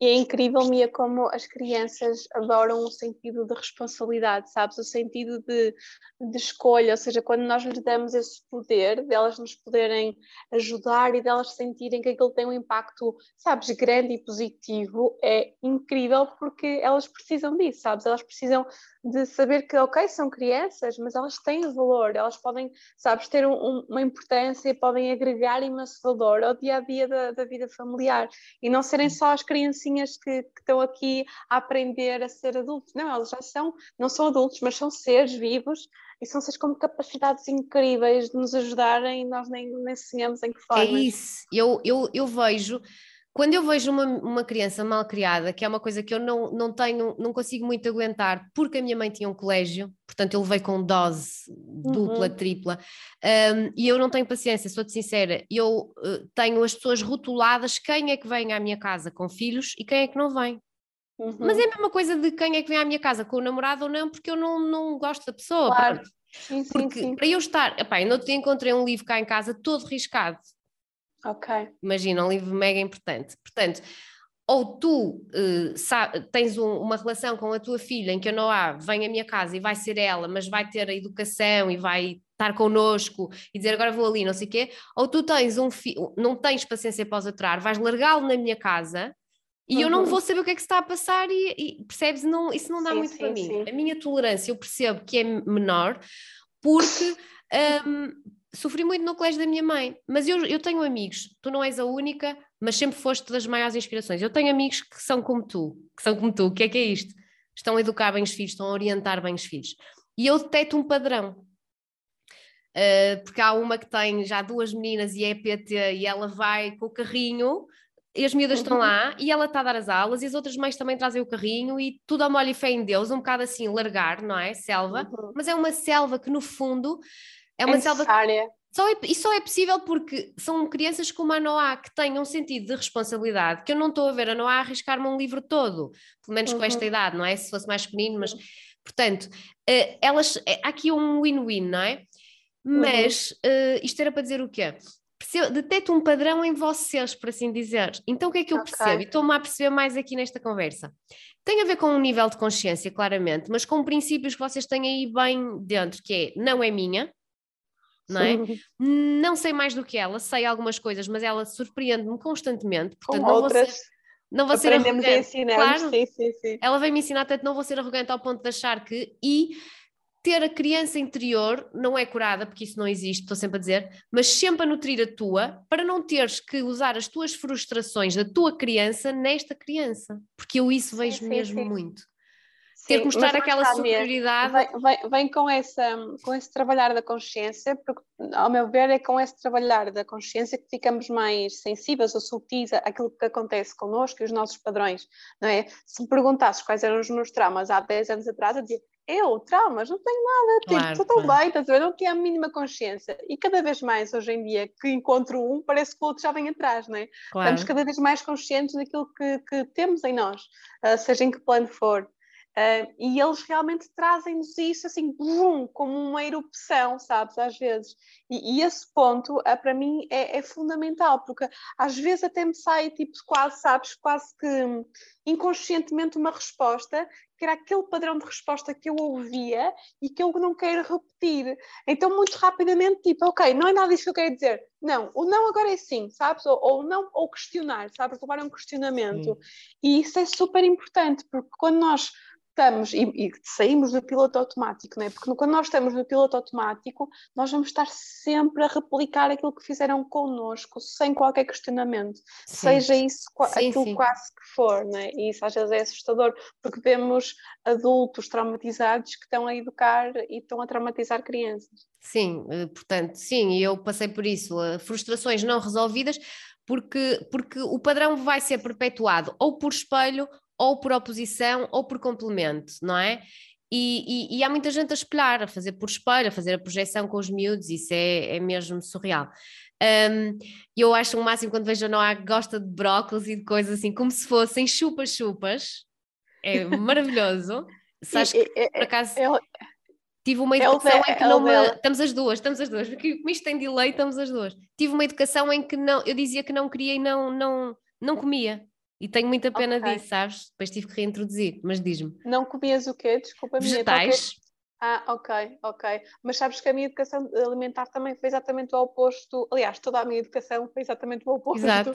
E é incrível, Mia, como as crianças adoram o sentido de responsabilidade, sabes? O sentido de, de escolha, ou seja, quando nós lhes damos esse poder, delas nos poderem ajudar e delas sentirem que aquilo tem um impacto, sabes, grande e positivo, é incrível porque elas precisam disso, sabes? Elas precisam de saber que, ok, são crianças, mas elas têm valor, elas podem, sabes, ter um, uma importância, podem agregar imenso valor ao dia a dia da, da vida familiar e não serem só as criancinhas que, que, estão aqui a aprender a ser adultos. Não, elas já são, não são adultos, mas são seres vivos e são seres com capacidades incríveis de nos ajudarem e nós nem, nem sonhamos em que forma. É isso, eu, eu, eu vejo quando eu vejo uma, uma criança mal criada, que é uma coisa que eu não, não tenho, não consigo muito aguentar, porque a minha mãe tinha um colégio, portanto eu levei com dose dupla, uhum. tripla, um, e eu não tenho paciência, sou-te sincera, eu uh, tenho as pessoas rotuladas, quem é que vem à minha casa com filhos e quem é que não vem. Uhum. Mas é a mesma coisa de quem é que vem à minha casa com o namorado ou não, porque eu não, não gosto da pessoa. Claro. Sim, porque sim, sim. para eu estar, epá, ainda outro dia encontrei um livro cá em casa todo riscado, Ok. Imagina, um livro mega importante. Portanto, ou tu uh, tens um, uma relação com a tua filha em que a Noah vem à minha casa e vai ser ela, mas vai ter a educação e vai estar connosco e dizer agora vou ali, não sei o quê, ou tu tens um filho, não tens paciência para os aturar, vais largá-lo na minha casa e uhum. eu não uhum. vou saber o que é que se está a passar e, e percebes, não, isso não dá sim, muito sim, para mim. Sim. A minha tolerância eu percebo que é menor porque um, sofri muito no colégio da minha mãe, mas eu, eu tenho amigos, tu não és a única, mas sempre foste das maiores inspirações. Eu tenho amigos que são como tu, que são como tu, o que é que é isto? Estão a educar bem os filhos, estão a orientar bem os filhos. E eu deteto um padrão. Uh, porque há uma que tem já duas meninas e é PT e ela vai com o carrinho e as miúdas uhum. estão lá e ela está a dar as aulas e as outras mães também trazem o carrinho e tudo a molho e fé em Deus, um bocado assim, largar, não é? Selva, uhum. mas é uma selva que no fundo é uma é selva. Só é, e só é possível porque são crianças como a Noah que têm um sentido de responsabilidade que eu não estou a ver a Noah arriscar-me um livro todo, pelo menos uhum. com esta uhum. idade, não é? Se fosse mais pequenino, mas portanto, uh, elas, uh, há aqui um win-win, não é? Mas uhum. uh, isto era para dizer o quê? Deteto um padrão em vocês, por assim dizer. Então o que é que eu okay. percebo? E estou-me a perceber mais aqui nesta conversa. Tem a ver com um nível de consciência, claramente, mas com princípios que vocês têm aí bem dentro, que é não é minha, não é? Não sei mais do que ela, sei algumas coisas, mas ela surpreende-me constantemente. Portanto, Com outras. Vou ser, não vou ser arrogante. Claro, sim, sim, sim. Ela vem me ensinar, tanto não vou ser arrogante ao ponto de achar que. E ter a criança interior não é curada, porque isso não existe, estou sempre a dizer, mas sempre a nutrir a tua, para não teres que usar as tuas frustrações da tua criança nesta criança, porque eu isso vejo sim, sim, mesmo sim. muito. Ter que mostrar aquela superioridade. Vem, vem, vem, com, essa, com esse trabalhar da consciência, porque, ao meu ver, é com esse trabalhar da consciência que ficamos mais sensíveis ou sutis àquilo que acontece connosco e os nossos padrões, não é? Se me perguntasses quais eram os meus traumas há 10 anos atrás, eu dizia, eu, traumas, não tenho nada, tipo, claro, estou tão claro. bem, estás a ver? Não tinha a mínima consciência. E cada vez mais, hoje em dia, que encontro um, parece que o outro já vem atrás, não é? Claro. Estamos cada vez mais conscientes daquilo que, que temos em nós, uh, seja em que plano for. Uh, e eles realmente trazem-nos isso assim, como uma erupção, sabes, às vezes. E, e esse ponto, uh, para mim, é, é, fundamental, porque às vezes até me sai, tipo, quase, sabes, quase que inconscientemente uma resposta, que era aquele padrão de resposta que eu ouvia e que eu não quero repetir. Então, muito rapidamente, tipo, ok, não é nada disso que eu quero dizer. Não, o não agora é sim, sabes? Ou, ou não, ou questionar, sabes? Levar um questionamento. Sim. E isso é super importante, porque quando nós estamos e, e, saímos do piloto automático, não é? Porque quando nós estamos no piloto automático, nós vamos estar sempre a replicar aquilo que fizeram connosco, sem qualquer questionamento, sim. seja isso sim, aquilo sim. quase que for, não é? E isso às vezes é assustador, porque vemos adultos traumatizados que estão a educar e estão a traumatizar crianças. Sim, eh, portanto, sim, eu passei por isso, eh, frustrações não resolvidas, porque, porque o padrão vai ser perpetuado ou por espelho ou por oposição ou por complemento, não é? E, e, e, há muita gente a espelhar, a fazer por espelho, a fazer a projeção com os miúdos, isso é, é mesmo surreal. Um, eu acho o máximo quando vejo a Noah que gosta de brócolis e de coisas assim, como se fossem chupas-chupas. É maravilhoso. Sabes que, por acaso, tive uma educação em que não me... Estamos as duas, estamos as duas, porque como isto tem delay, estamos as duas. Tive uma educação em que não, eu dizia que não queria e não, não, não comia. E tenho muita pena okay. disso, sabes? Depois tive que reintroduzir, mas diz-me. Não comias o quê? Desculpa, Vegetais. Ah, ok, ok. Mas sabes que a minha educação alimentar também foi exatamente o oposto. Aliás, toda a minha educação foi exatamente o oposto. Exato.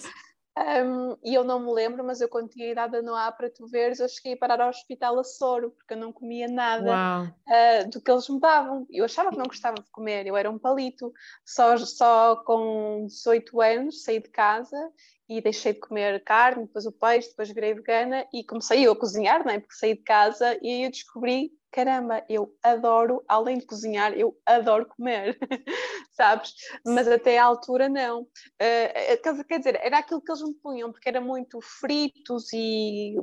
Um, e eu não me lembro, mas eu quando tinha idade a Noá para tu veres, eu cheguei a parar ao hospital a soro, porque eu não comia nada uh, do que eles me davam. Eu achava que não gostava de comer, eu era um palito. Só, só com 18 anos saí de casa e deixei de comer carne, depois o peixe, depois virei vegana e comecei eu a cozinhar, não é? porque saí de casa e aí eu descobri, caramba, eu adoro, além de cozinhar, eu adoro comer, sabes? Mas até à altura não. Uh, quer dizer, era aquilo que eles me punham, porque era muito fritos e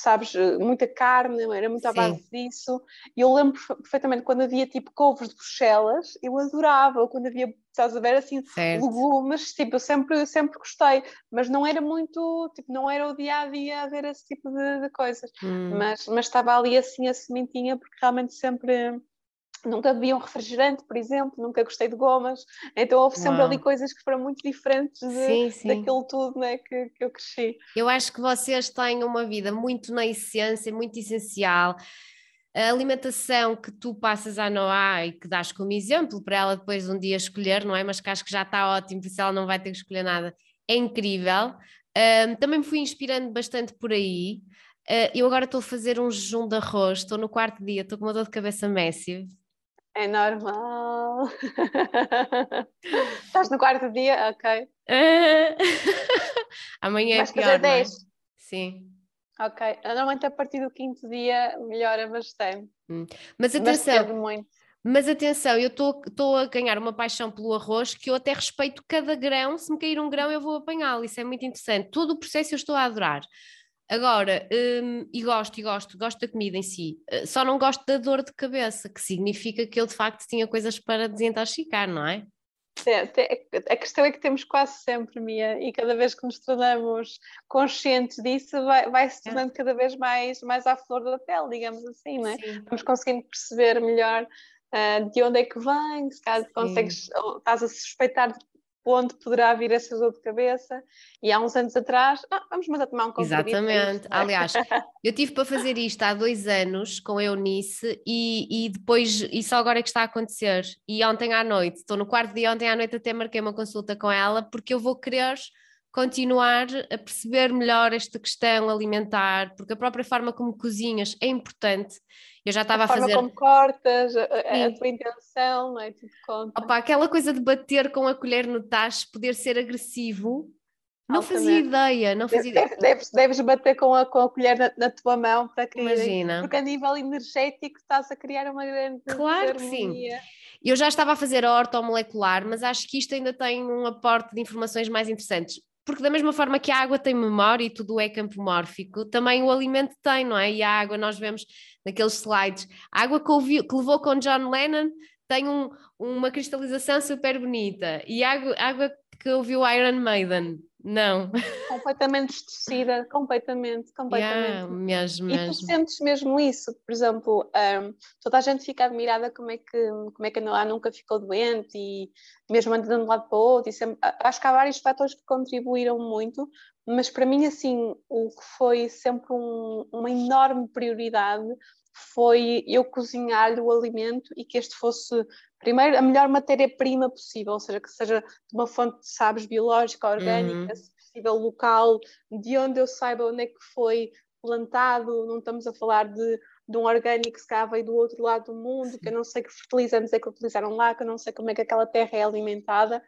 sabes, muita carne, era muito à base disso. E eu lembro perfeitamente quando havia tipo couves de Bruxelas, eu adorava, quando havia, estás a ver, assim, certo. legumes, tipo, eu sempre, sempre gostei, mas não era muito, tipo, não era o dia a dia a ver esse tipo de, de coisas, hum. mas, mas estava ali assim a sementinha, porque realmente sempre Nunca bebi um refrigerante, por exemplo, nunca gostei de gomas, então houve sempre Uau. ali coisas que foram muito diferentes de, sim, sim. daquilo tudo né, que, que eu cresci. Eu acho que vocês têm uma vida muito na essência, muito essencial. A alimentação que tu passas à Noá e que dás como exemplo para ela depois um dia escolher, não é? Mas que acho que já está ótimo, por isso ela não vai ter que escolher nada, é incrível. Um, também me fui inspirando bastante por aí. Uh, eu agora estou a fazer um jejum de arroz, estou no quarto dia, estou com uma dor de cabeça massive é normal. Estás no quarto dia? Ok. Amanhã Vais é pior, fazer 10. É? Sim. Ok. Normalmente a partir do quinto dia melhora bastante. Hum. Mas atenção. Mas, mas atenção, eu estou a ganhar uma paixão pelo arroz que eu até respeito cada grão. Se me cair um grão, eu vou apanhá-lo. Isso é muito interessante. Todo o processo eu estou a adorar. Agora, hum, e gosto, e gosto, gosto da comida em si, uh, só não gosto da dor de cabeça, que significa que eu de facto tinha coisas para desintoxicar, não é? a questão é que temos quase sempre, Mia, e cada vez que nos tornamos conscientes disso, vai, vai se tornando cada vez mais, mais à flor da pele, digamos assim, não é? Sim. Vamos conseguindo perceber melhor uh, de onde é que vem, se caso consegues, estás a suspeitar de onde poderá vir essa dor de cabeça. E há uns anos atrás, ah, vamos mas a tomar um Exatamente. É? Aliás, eu tive para fazer isto há dois anos com a Eunice e, e depois, e só agora é que está a acontecer. E ontem à noite, estou no quarto dia, ontem à noite até marquei uma consulta com ela, porque eu vou querer continuar a perceber melhor esta questão alimentar, porque a própria forma como cozinhas é importante. Eu já estava a, a fazer. como cortas, a, a, tua intenção, não é? Tudo conta. Opa, aquela coisa de bater com a colher no tacho, poder ser agressivo, Não fazia ideia, não fazia ideia. Deves, deves bater com a, com a colher na, na tua mão para que. Imagina. Porque a nível energético estás a criar uma grande. Claro que sim. Eu já estava a fazer a ortomolecular, mas acho que isto ainda tem um aporte de informações mais interessantes. Porque da mesma forma que a água tem memória e tudo é campo mórfico, também o alimento tem, não é? E a água, nós vemos naqueles slides, a água que, ouvi, que levou com John Lennon tem um, uma cristalização super bonita. E a água, a água que ouviu Iron Maiden, não. Completamente distorcida, completamente, completamente. Yeah, mesmo, e tu sentes mesmo isso, por exemplo, um, toda a gente fica admirada como é que, como é que a Noah nunca ficou doente e mesmo andando de um lado para o outro, sempre, acho que há vários fatores que contribuíram muito, mas para mim, assim, o que foi sempre um, uma enorme prioridade foi eu cozinhar-lhe o alimento e que este fosse primeiro a melhor matéria-prima possível, ou seja, que seja de uma fonte, sabes, biológica, orgânica, uhum. se possível local, de onde eu saiba onde é que foi plantado, não estamos a falar de, de um orgânico que se cá veio do outro lado do mundo, que eu não sei que fertilizantes é que utilizaram lá, que eu não sei como é que aquela terra é alimentada,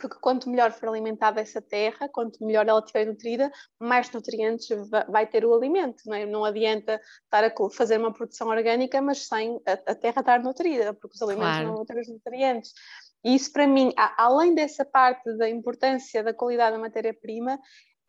porque quanto melhor for alimentada essa terra, quanto melhor ela estiver nutrida, mais nutrientes vai ter o alimento. Não, é? não adianta estar a fazer uma produção orgânica, mas sem a, terra estar nutrida, porque os alimentos claro. não vão ter os nutrientes. E isso, para mim, além dessa parte da importância da qualidade da matéria-prima,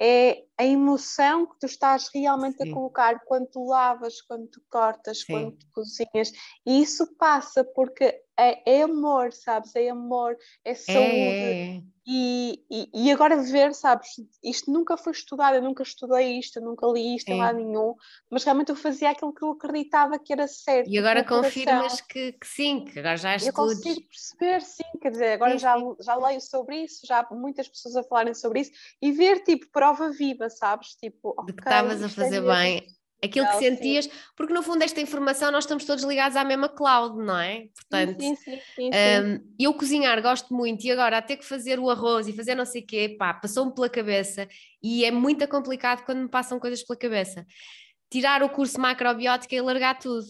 é a emoção que tu estás realmente Sim. a colocar quando tu lavas, quando tu cortas, Sim. quando tu cozinhas. E isso passa porque é, é amor, sabes? É amor, é saúde. É. E, e, e, agora ver, sabes? Isto nunca foi estudado, eu nunca estudei isto, eu nunca li isto é. em lado nenhum, mas realmente eu fazia aquilo que eu acreditava que era certo. E agora confirmas que, que, sim, que agora já estudos. Eu consigo perceber, sim, quer dizer, agora já, já leio sobre isso, já há muitas pessoas a falarem sobre isso e ver, tipo, prova viva, sabes? Tipo, de que estavas a é fazer bem aquilo que sentias, sim. porque no fundo esta informação nós estamos todos ligados à mesma cloud, não é? Portanto, sim, sim, sim, um, eu cozinhar gosto muito e agora a ter que fazer o arroz e fazer não sei o quê, pá, passou-me pela cabeça e é muito complicado quando me passam coisas pela cabeça. Tirar o curso macrobiótica e largar tudo.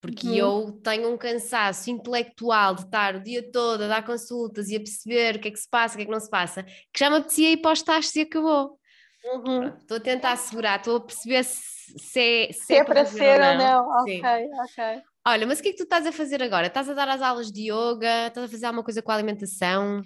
Porque uhum. eu tenho um cansaço intelectual de estar o dia todo a dar consultas e a perceber o que é que se passa, o que é que não se passa, que já me apetecia ir para os taxos e acabou. Uhum. Estou a tentar segurar, estou a perceber se se é, se, se é, é para ser ou não. não. Ok, ok. Olha, mas o que é que tu estás a fazer agora? Estás a dar as aulas de yoga? Estás a fazer alguma coisa com a alimentação?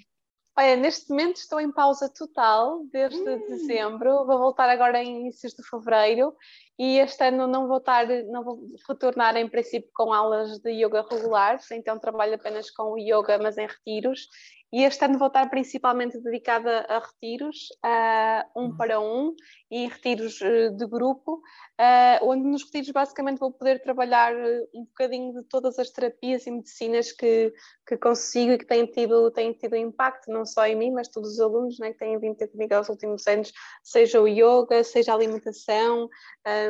Olha, neste momento estou em pausa total desde hum. dezembro, vou voltar agora em inícios de fevereiro e este ano não vou, estar, não vou retornar em princípio com aulas de yoga regulares, então trabalho apenas com o yoga, mas em retiros e este ano vou estar principalmente dedicada a retiros, uh, um uhum. para um, e retiros uh, de grupo, uh, onde nos retiros basicamente vou poder trabalhar uh, um bocadinho de todas as terapias e medicinas que, que consigo e que têm tido, têm tido impacto, não só em mim, mas todos os alunos né, que têm vindo ter comigo aos últimos anos, seja o yoga, seja a alimentação,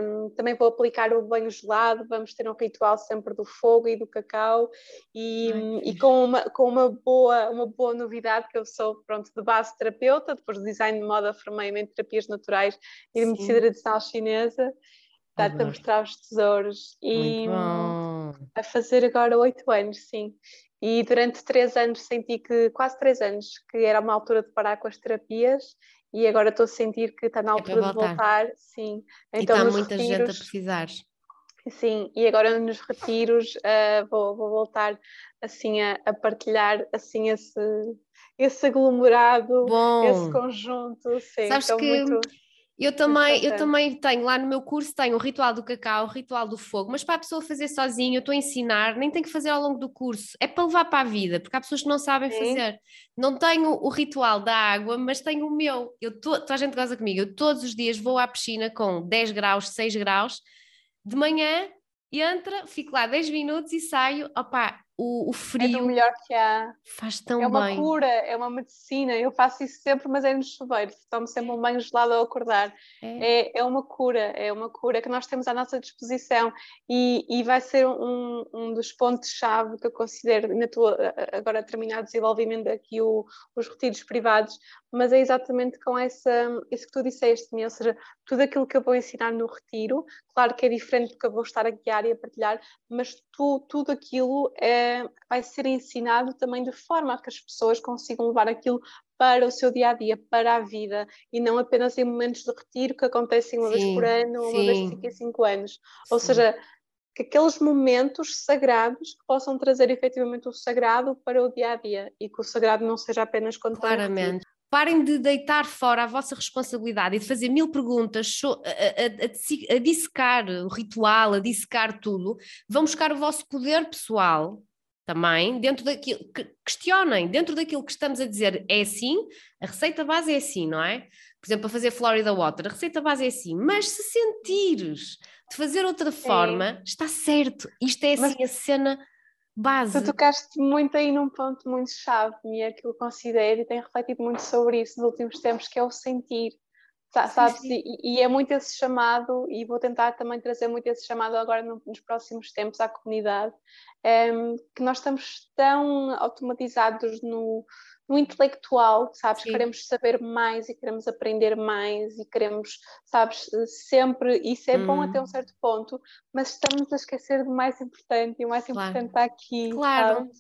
um, também vou aplicar o banho gelado, vamos ter um ritual sempre do fogo e do cacau, e, e com, uma, com uma, boa, uma boa novidade que eu sou, pronto, de base terapeuta, depois de design de moda formei-me em terapias naturais e de medicina tradicional chinesa, está a mostrar os tesouros e a fazer agora oito anos, sim. E durante três anos senti que, quase três anos, que era uma altura de parar com as terapias e agora estou a sentir que está na é altura é voltar. de voltar, sim. Então, e está muita retiros, gente a precisar. Sim, e agora nos retiros uh, vou, vou, voltar assim a, a, partilhar assim esse, esse aglomerado, Bom. esse conjunto. Sim, Sabes que muito... eu também, eu também tenho lá no meu curso tenho o ritual do cacau, o ritual do fogo, mas para a pessoa fazer sozinho, eu estou a ensinar, nem tem que fazer ao longo do curso, é para levar para a vida, porque há pessoas que não sabem Sim. fazer. Não tenho o ritual da água, mas tenho o meu. Eu to, toda a gente goza comigo, eu todos os dias vou à piscina com 10 graus, 6 graus de manhã, entra, fico lá 10 minutos e saio, opá, o, o frio. É o melhor que há. Faz tão bem. É uma cura, é uma medicina. Eu faço isso sempre, mas é no chuveiro. Tomo sempre um banho gelado ao acordar. É. é, é uma cura, é uma cura que nós temos à nossa disposição e, e vai ser um, um dos pontos-chave que eu considero, ainda estou agora a terminar o desenvolvimento aqui o, os retiros privados, mas é exatamente com essa, isso que tu disseste, ou seja, tudo aquilo que eu vou ensinar no retiro, claro que é diferente do que eu vou estar a guiar e a partilhar, mas tu, tudo aquilo é, vai ser ensinado também de forma a que as pessoas consigam levar aquilo para o seu dia a dia, para a vida, e não apenas em momentos de retiro que acontecem uma sim, vez por ano ou uma vez de 5 em 5 anos. Ou sim. seja, que aqueles momentos sagrados que possam trazer efetivamente o sagrado para o dia a dia e que o sagrado não seja apenas quando Claramente. Parem de deitar fora a vossa responsabilidade e de fazer mil perguntas a, a, a, a dissecar o ritual, a dissecar tudo. Vão buscar o vosso poder pessoal também, dentro daquilo, que, questionem, dentro daquilo que estamos a dizer é assim, a receita base é assim, não é? Por exemplo, para fazer Florida Water, a receita base é assim, mas se sentires de fazer outra forma, está certo, isto é assim mas... a cena base. Tu tocaste muito aí num ponto muito chave, Mia, que eu considero e tenho refletido muito sobre isso nos últimos tempos, que é o sentir. Sabes? E, e, é muito esse chamado, e vou tentar também trazer muito esse chamado agora no, nos próximos tempos à comunidade, é, que nós estamos tão automatizados no, no intelectual, sabes? Sim. Queremos saber mais e queremos aprender mais e queremos, sabes, sempre, isso é hum. bom até um hum. certo ponto, mas estamos a esquecer do mais importante e o mais claro. importante está aqui. Claro.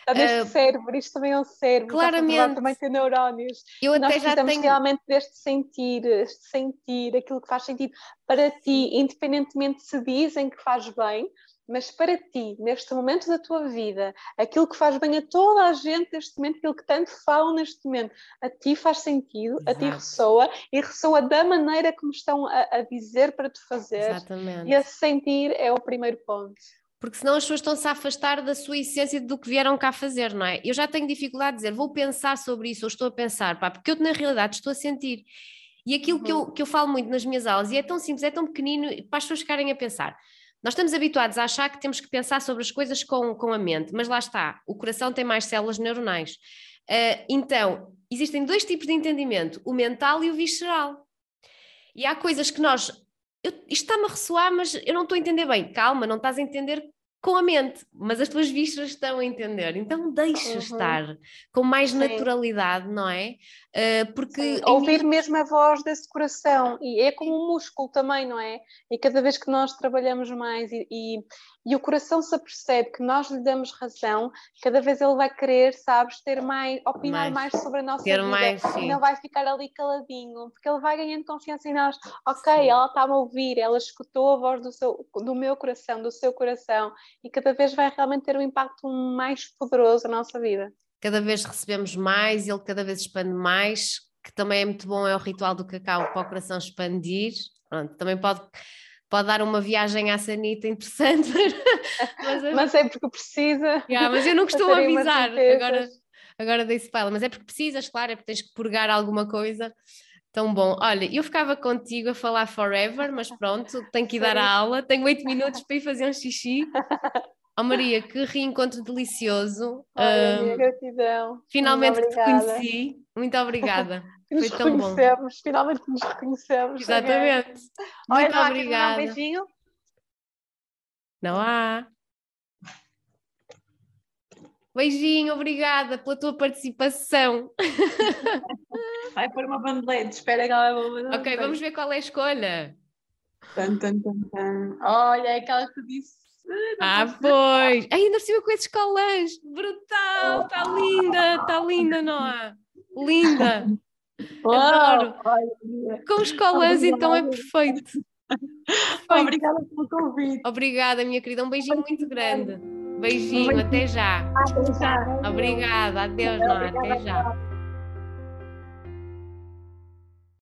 Está neste uh, cérebro, isto também é um cérebro, claramente. também tem neurónios. Eu Nós até já tenho... realmente deste sentir, este sentir, aquilo que faz sentido para ti, independentemente se dizem que faz bem, mas para ti, neste momento da tua vida, aquilo que faz bem a toda a gente neste momento, aquilo que tanto falam neste momento, a ti faz sentido, Exato. a ti ressoa e ressoa da maneira como estão a, a dizer para tu fazer. Exatamente. E a sentir é o primeiro ponto porque senão as pessoas estão-se a afastar da sua essência do que vieram cá fazer, não é? Eu já tenho dificuldade de dizer, vou pensar sobre isso, ou estou a pensar, pá, porque eu na realidade estou a sentir. E aquilo uhum. que, eu, que eu falo muito nas minhas aulas, e é tão simples, é tão pequenino, para as pessoas ficarem a pensar. Nós estamos habituados a achar que temos que pensar sobre as coisas com, com a mente, mas lá está, o coração tem mais células neuronais. Uh, então, existem dois tipos de entendimento, o mental e o visceral. E há coisas que nós. Eu, isto está-me a ressoar, mas eu não estou a entender bem. Calma, não estás a entender com a mente, mas as tuas vistas estão a entender. Então deixa uhum. estar com mais Sim. naturalidade, não é? Uh, porque Sim. ouvir mesmo a voz desse coração e é como um músculo também, não é? E cada vez que nós trabalhamos mais e, e, e, o coração se apercebe que nós lhe damos razão, cada vez ele vai querer, sabes, ter mais, opinar mais, mais sobre a nossa ter vida. Mais, e não vai ficar ali caladinho, porque ele vai ganhando confiança em nós. Ok, sim. ela está a ouvir, ela escutou a voz do, seu, do meu coração, do seu coração e cada vez vai realmente ter um impacto mais poderoso na nossa vida. Cada vez recebemos mais, ele cada vez expande mais, que também é muito bom, é o ritual do cacau para o coração expandir. Pronto, também pode, pode dar uma viagem à sanita interessante. mas, mas, é porque precisa. Yeah, mas eu não costumo avisar, agora, agora dei spoiler, mas é porque precisas, claro, é porque tens que purgar alguma coisa. Tão bom. Olha, eu ficava contigo a falar forever, mas pronto, tenho que ir dar a aula. Tenho oito minutos para ir fazer um xixi. Oh Maria, que reencontro delicioso. Olha, uh, gratidão. Finalmente te conheci. Muito obrigada. Foi tão bom. Finalmente nos reconhecemos. Exatamente. Muito Olha, obrigada. Um beijinho. Não há. Beijinho, obrigada pela tua participação. Vai pôr uma bandelete, espera que ela vai uma bandelete. Ok, vamos ver qual é a escolha. Tan, tan, tan, tan. Olha, é aquela que disse. Ah, pois! Ainda cima com esses colãs! Brutal! Está oh. linda! Está linda, Noah! Linda! Adoro! Com os colãs, então é perfeito. Obrigada pelo convite. Obrigada, minha querida. Um beijinho muito grande. Beijinho, até já. Até já. Obrigada, adeus, Noah, até já.